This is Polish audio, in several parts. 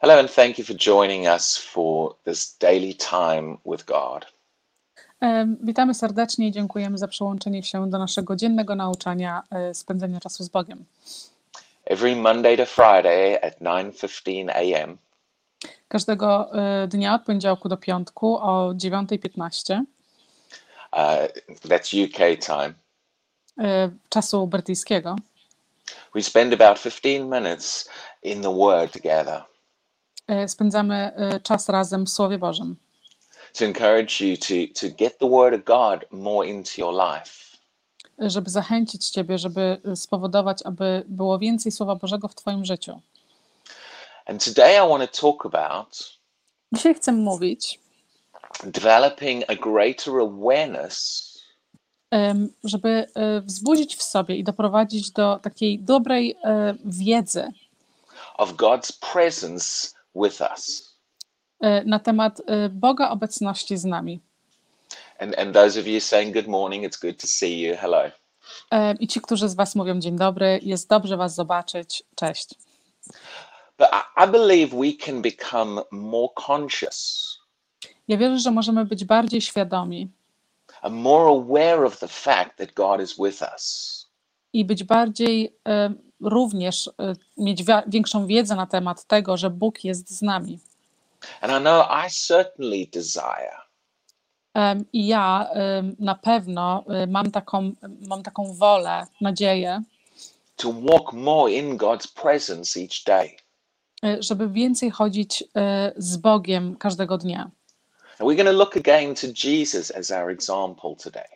Hello, and thank you for joining us for this daily time with God. Witamy serdecznie i dziękujemy za przyłączenie się do naszego dziennego nauczania e, spędzenia czasu z Bogiem. Every Monday to Friday at 9:15 a.m. Każdego e, dnia od poniedziałku do piątku o 9.15 Uh, that's UK time. e, czasu brytyjskiego We spend about 15 minutes in the Word together spędzamy e, czas razem w Słowie Bożym, to encourage you to, to get the Word of God more into your life. e, żeby zachęcić Ciebie, żeby e, spowodować, aby było więcej Słowa Bożego w Twoim życiu. And today I want to talk about Dzisiaj chcę mówić, developing a greater awareness żeby e, wzbudzić w sobie i doprowadzić do takiej dobrej e, wiedzy of God's presence with us. e, na temat e, Boga obecności z nami. And, and those of you saying good morning, it's good to see you. Hello. E, I ci, którzy z Was mówią dzień dobry, jest dobrze Was zobaczyć. Cześć. But I, believe we can become more conscious Ja wierzę, że możemy być bardziej świadomi and more aware of the fact that God is with us. i być bardziej e, również e, mieć większą wiedzę na temat tego, że Bóg jest z nami. And I know I certainly desire I ja na pewno e, mam taką, mam taką wolę, nadzieję, to walk more in God's presence each day. e, żeby więcej chodzić z Bogiem każdego dnia. And we're going to look again to Jesus as our example today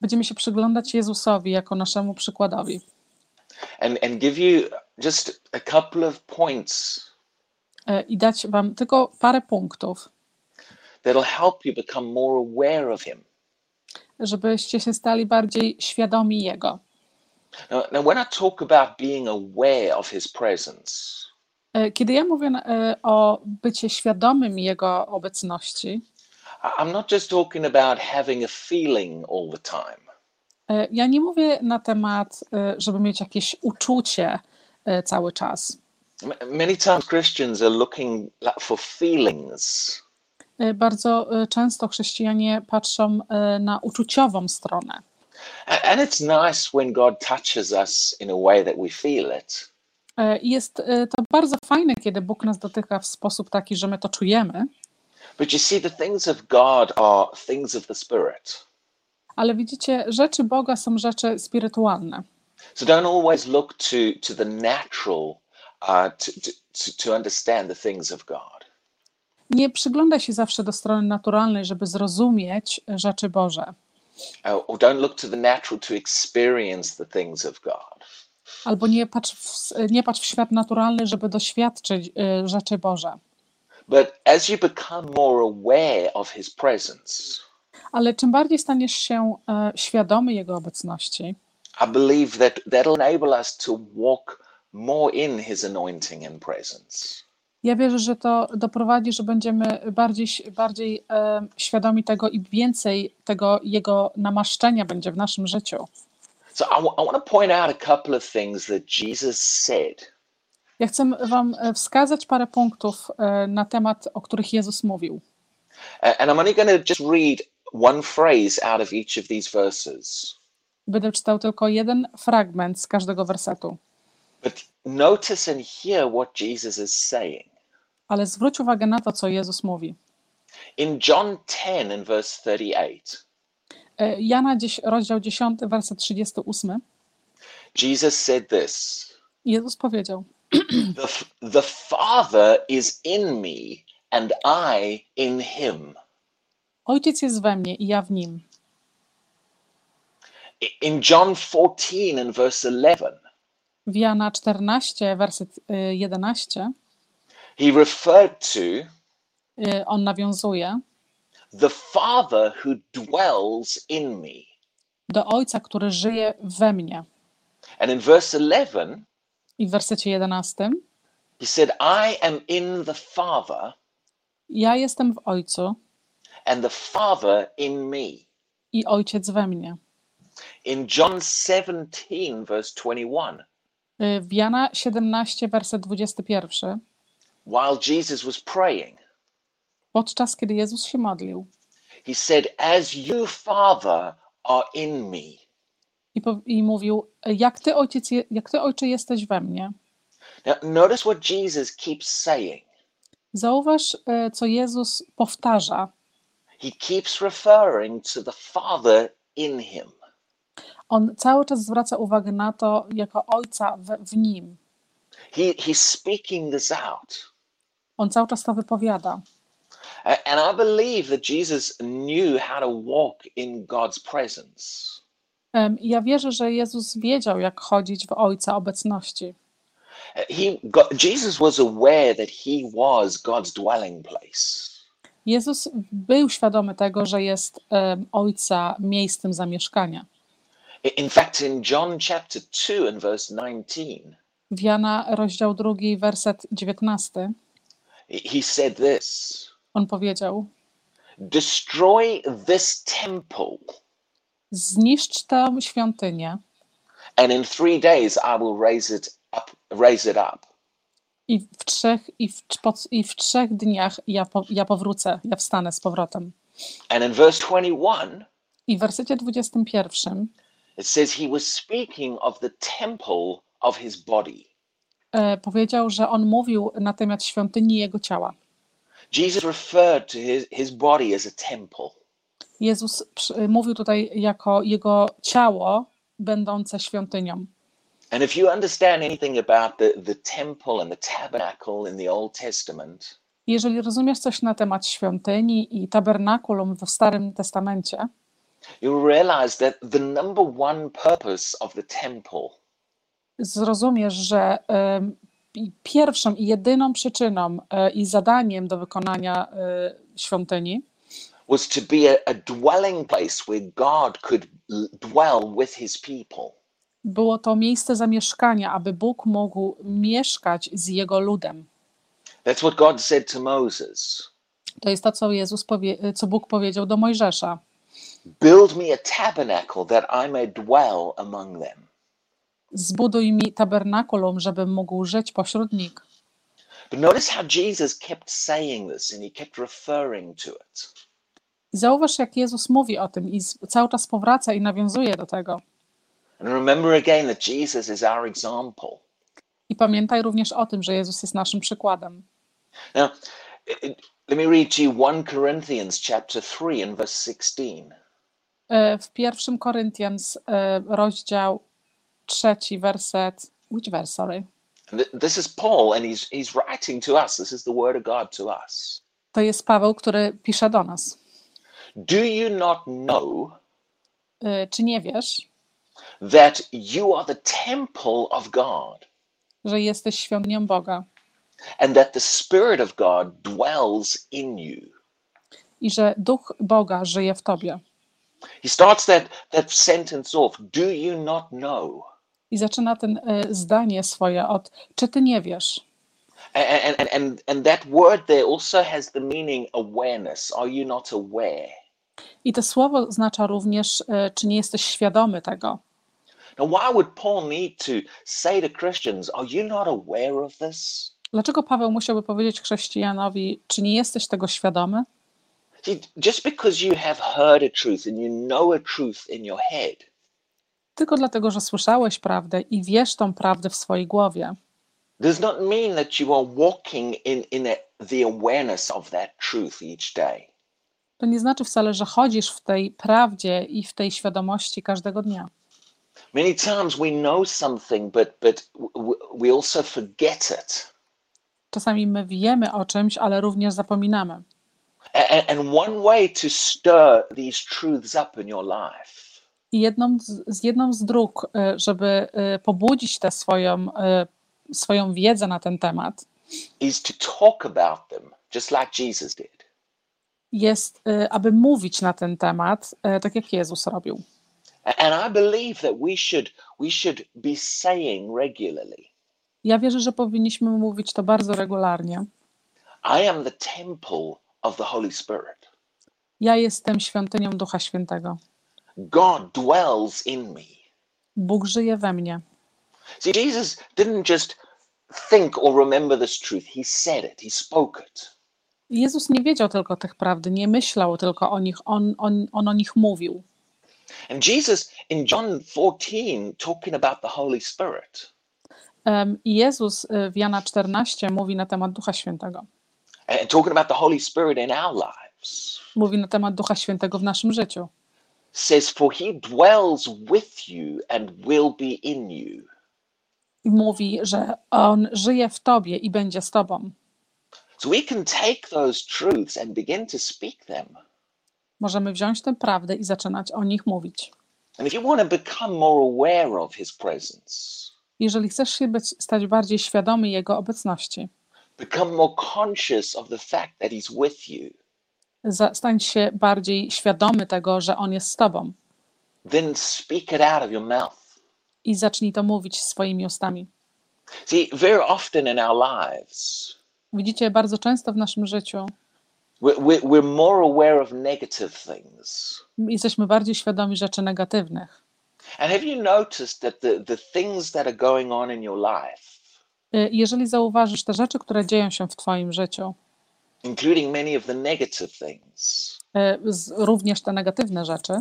Będziemy się przyglądać Jezusowi jako naszemu przykładowi and, and give you just a couple of points e, i dać Wam tylko parę punktów, that'll help you become more aware of Him. żebyście się stali bardziej świadomi Jego. Now, now when I talk about being aware of His presence, E, Kiedy ja mówię e, o bycie świadomym Jego obecności, I'm not just talking about having a feeling all the time. E, ja nie mówię na temat, e, żeby mieć jakieś uczucie e, cały czas. Many times Christians are looking for feelings, Bardzo często chrześcijanie patrzą na uczuciową stronę. And it's nice when God touches us in a way that we feel it. Jest to bardzo fajne, kiedy Bóg nas dotyka w sposób taki, że my to czujemy, But you see, the things of God are things of the Spirit. Ale widzicie, rzeczy Boga są rzeczy spirytualne. So don't always look to, to the natural uh, to, to, to, understand the things of God. Nie przyglądaj się zawsze do strony naturalnej, żeby zrozumieć rzeczy Boże. Uh, or don't look to the natural to experience the things of God. Albo nie patrz w, nie patrz w świat naturalny, żeby doświadczyć y, rzeczy Boże. But as you become more aware of His presence, Ale czym bardziej staniesz się e, świadomy Jego obecności, I believe that that'll enable us to walk more in His anointing and presence. ja wierzę, że to doprowadzi, że będziemy bardziej, bardziej e, świadomi tego i więcej tego Jego namaszczenia będzie w naszym życiu. So I want to point out a couple of things that Jesus said Ja chcę Wam e, wskazać parę punktów e, na temat, o których Jezus mówił. And I'm only going to just read one phrase out of each of these verses. Będę czytał tylko jeden fragment z każdego wersetu. But notice and hear what Jesus is saying. Ale zwróć uwagę na to, co Jezus mówi. In John 10 and verse 38, E, Jana rozdział 10, werset 38. Jesus said this Jezus powiedział: the, the Father is in me, and I in him. Ojciec jest we mnie i ja w nim. In John 14 and verse 11, W Jana 14, werset y, 11, he referred to y, on nawiązuje the Father who dwells in me. do Ojca, który żyje we mnie. And in verse 11, I w wersecie 11, he said, I am in the Father, ja jestem w Ojcu and the Father in me. i Ojciec we mnie. In John 17, verse 21, Y, W Jana 17, werset 21, while Jesus was praying. Podczas kiedy Jezus się modlił He said, As you, Father, are in me, i, po, i mówił: jak ty, ojciec, jak ty, ojcze, jesteś we mnie. Now, notice what Jesus keeps saying. Zauważ, e, co Jezus powtarza. He keeps referring to the Father in him. On cały czas zwraca uwagę na to, jako ojca w, w nim. He, he's speaking this out. On cały czas to wypowiada. And I believe that Jesus knew how to walk in God's presence. Ja wierzę, że Jezus wiedział, jak chodzić w Ojca obecności. He, Jesus was aware that he was God's dwelling place. Jezus był świadomy tego, że jest Ojca miejscem zamieszkania. In fact, in John chapter 2 and verse 19, W Jana rozdział 2, werset 19, he- he said this on powiedział: Destroy this temple, Zniszcz tę świątynię and in three days I will raise it up. Raise it up. I w trzech, i w, i w trzech dniach ja, po, ja powrócę, ja wstanę z powrotem. And in verse 21, I w wersecie 21 it says he was speaking of the temple of his body. e, powiedział, że on mówił na temat świątyni jego ciała. Jesus referred to his, his body as a temple. Jezus przy- mówił tutaj jako jego ciało będące świątynią. And if you understand anything about the, the temple and the tabernacle in the Old Testament, Jeżeli rozumiesz coś na temat świątyni i tabernakulum w Starym Testamencie, you'll realize that the number one purpose of the temple zrozumiesz, że i pierwszą i jedyną przyczyną e, i zadaniem do wykonania e, świątyni was to be a, a dwelling place where God could dwell with his people. Było to miejsce zamieszkania, aby Bóg mógł mieszkać z jego ludem. That's what God said to Moses To jest to, co Jezus powie, co Bóg powiedział do Mojżesza. Build me a tabernacle that I may dwell among them. Zbuduj mi tabernakulum, żebym mógł żyć pośród nich. But notice how Jesus kept saying this and he kept referring to it. I zauważ, jak Jezus mówi o tym i cały czas powraca i nawiązuje do tego. And remember again that Jesus is our example. I pamiętaj również o tym, że Jezus jest naszym przykładem. Now, let me read to you 1 Corinthians chapter 3 and verse 16. E, W pierwszym Koryntians, e, rozdział trzeci, werset. Which verse, sorry? This is Paul, and he's, he's writing to us. This is the word of God to us. To jest Paweł, który pisze do nas. Do you not know E, Czy nie wiesz, that you are the temple of God że jesteś świątynią Boga and that the Spirit of God dwells in you? i że Duch Boga żyje w tobie? He starts that, that sentence off Do you not know? I zaczyna ten e, zdanie swoje od czy ty nie wiesz? And, and, and, and that word there also has the meaning awareness. Are you not aware? I to słowo oznacza również, e, czy nie jesteś świadomy tego. Now, why would Paul need to say to Christians, Are you not aware of this? Dlaczego Paweł musiałby powiedzieć chrześcijanowi, czy nie jesteś tego świadomy? See, just because you have heard a truth and you know a truth in your head Tylko dlatego, że słyszałeś prawdę i wiesz tą prawdę w swojej głowie, does not mean that you are walking in, in a, the awareness of that truth each day. To nie znaczy wcale, że chodzisz w tej prawdzie i w tej świadomości każdego dnia. Many times we know something, but, but we also forget it. Czasami my wiemy o czymś, ale również zapominamy. And, and one way to stir these truths up in your life I jedną z, z jedną z dróg, e, żeby e, pobudzić tę swoją, e, swoją wiedzę na ten temat, is to talk about them, just like Jesus did. Jest, e, aby mówić na ten temat, e, tak jak Jezus robił. And I believe that we should we should be saying regularly, Ja wierzę, że powinniśmy mówić to bardzo regularnie. I am the temple of the Holy Spirit. Ja jestem świątynią Ducha Świętego. God dwells in me. Bóg żyje we mnie. See, Jesus didn't just think or remember this truth. He said it, he spoke it. Jezus nie wiedział tylko tych prawdy, nie myślał tylko o nich, on, on, on o nich mówił. And Jesus in John 14, talking about the Holy Spirit, I Jezus y, w Jana 14 mówi na temat Ducha Świętego. and talking about the Holy Spirit in our lives, Mówi na temat Ducha Świętego w naszym życiu. says, For he dwells with you and will be in you. I mówi, że On żyje w Tobie i będzie z Tobą. So we can take those truths and begin to speak them. Możemy wziąć tę prawdę i zaczynać o nich mówić. And if you want to become more aware of his presence, Jeżeli chcesz się być, stać bardziej świadomy Jego obecności, become more conscious of the fact that he's with you, stań się bardziej świadomy tego, że On jest z Tobą then speak it out of your mouth. i zacznij to mówić swoimi ustami. See, very often in our lives, Widzicie, bardzo często w naszym życiu we're, more aware of negative things. jesteśmy bardziej świadomi rzeczy negatywnych. And have you noticed that the, the things that are going on in your life, Y, Jeżeli zauważysz te rzeczy, które dzieją się w Twoim życiu, including many of the negative things, y, również te negatywne rzeczy,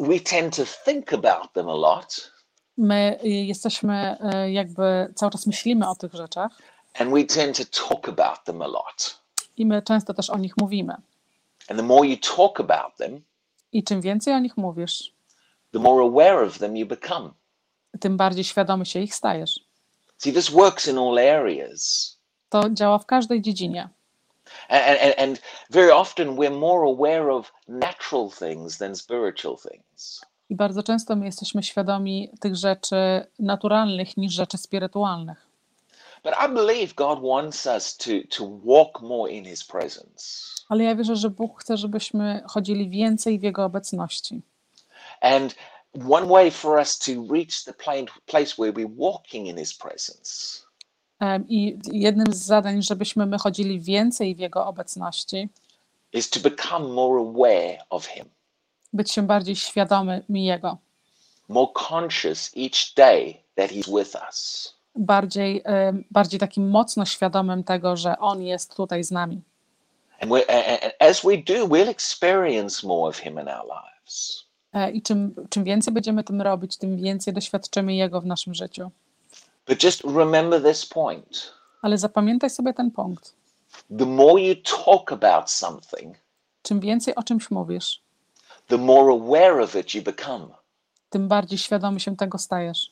we tend to think about them a lot my y, jesteśmy jakby cały czas myślimy o tych rzeczach and we tend to talk about them a lot. i my często też o nich mówimy. And the more you talk about them, I czym więcej o nich mówisz, the more aware of them you become. tym bardziej świadomy się ich stajesz. See, this works in all areas. To działa w każdej dziedzinie. And, and, and very often we're more aware of natural things than spiritual things. I bardzo często my jesteśmy świadomi tych rzeczy naturalnych niż rzeczy spirytualnych. But I believe God wants us to, to walk more in His presence. Ale ja wierzę, że Bóg chce, żebyśmy chodzili więcej w Jego obecności. And one way for us to reach the place where we're walking in His presence I jednym z zadań, żebyśmy my chodzili więcej w Jego obecności, is to become more aware of Him, być się bardziej świadomymi Jego, more conscious each day that He's with us. Bardziej, bardziej takim mocno świadomym tego, że On jest tutaj z nami. E, I czym, czym więcej będziemy tym robić, tym więcej doświadczymy Jego w naszym życiu. But just remember this point Ale zapamiętaj sobie ten punkt. the more you talk about something, Czym więcej o czymś mówisz, the more aware of it you become. tym bardziej świadomy się tego stajesz.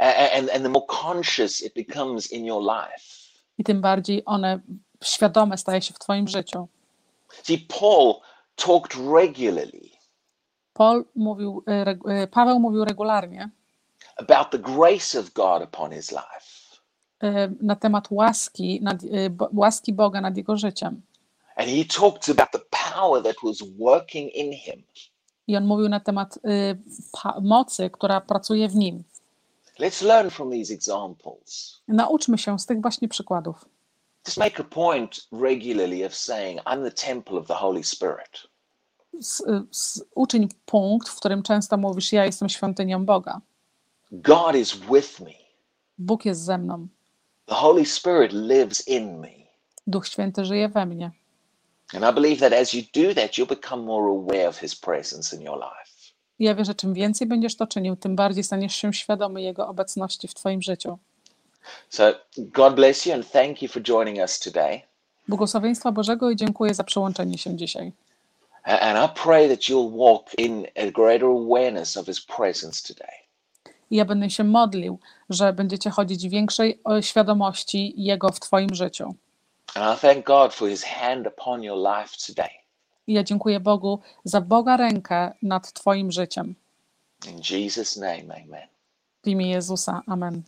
And, and the more conscious it becomes in your life. I tym bardziej one świadome staje się w Twoim życiu. See, Paul talked regularly Paul mówił, e, e, Paweł mówił regularnie about the grace of God upon his life. e, na temat łaski, nad, łaski Boga nad jego życiem. And he talked about the power that was working in him. I on mówił na temat pa- mocy, która pracuje w nim. Let's learn from these examples. Nauczmy się z tych właśnie przykładów. Just make a point regularly of saying, I'm the temple of the Holy Spirit. S, s, uczyń punkt, w którym często mówisz: Ja jestem świątynią Boga. God is with me. Bóg jest ze mną. The Holy Spirit lives in me. Duch Święty żyje we mnie. And I believe that as you do that, you'll become more aware of his presence in your life. Ja wierzę, czym więcej będziesz to czynił, tym bardziej staniesz się świadomy Jego obecności w Twoim życiu. So, God bless you and thank you for joining us today. Błogosławieństwa Bożego i dziękuję za przyłączenie się dzisiaj. And I pray that you'll walk in a greater awareness of his presence today. I ja będę się modlił, że będziecie chodzić w większej o, świadomości Jego w Twoim życiu. And I thank God for his hand upon your life today. I ja dziękuję Bogu za Boga rękę nad Twoim życiem. In Jesus' name, amen. W imię Jezusa. Amen.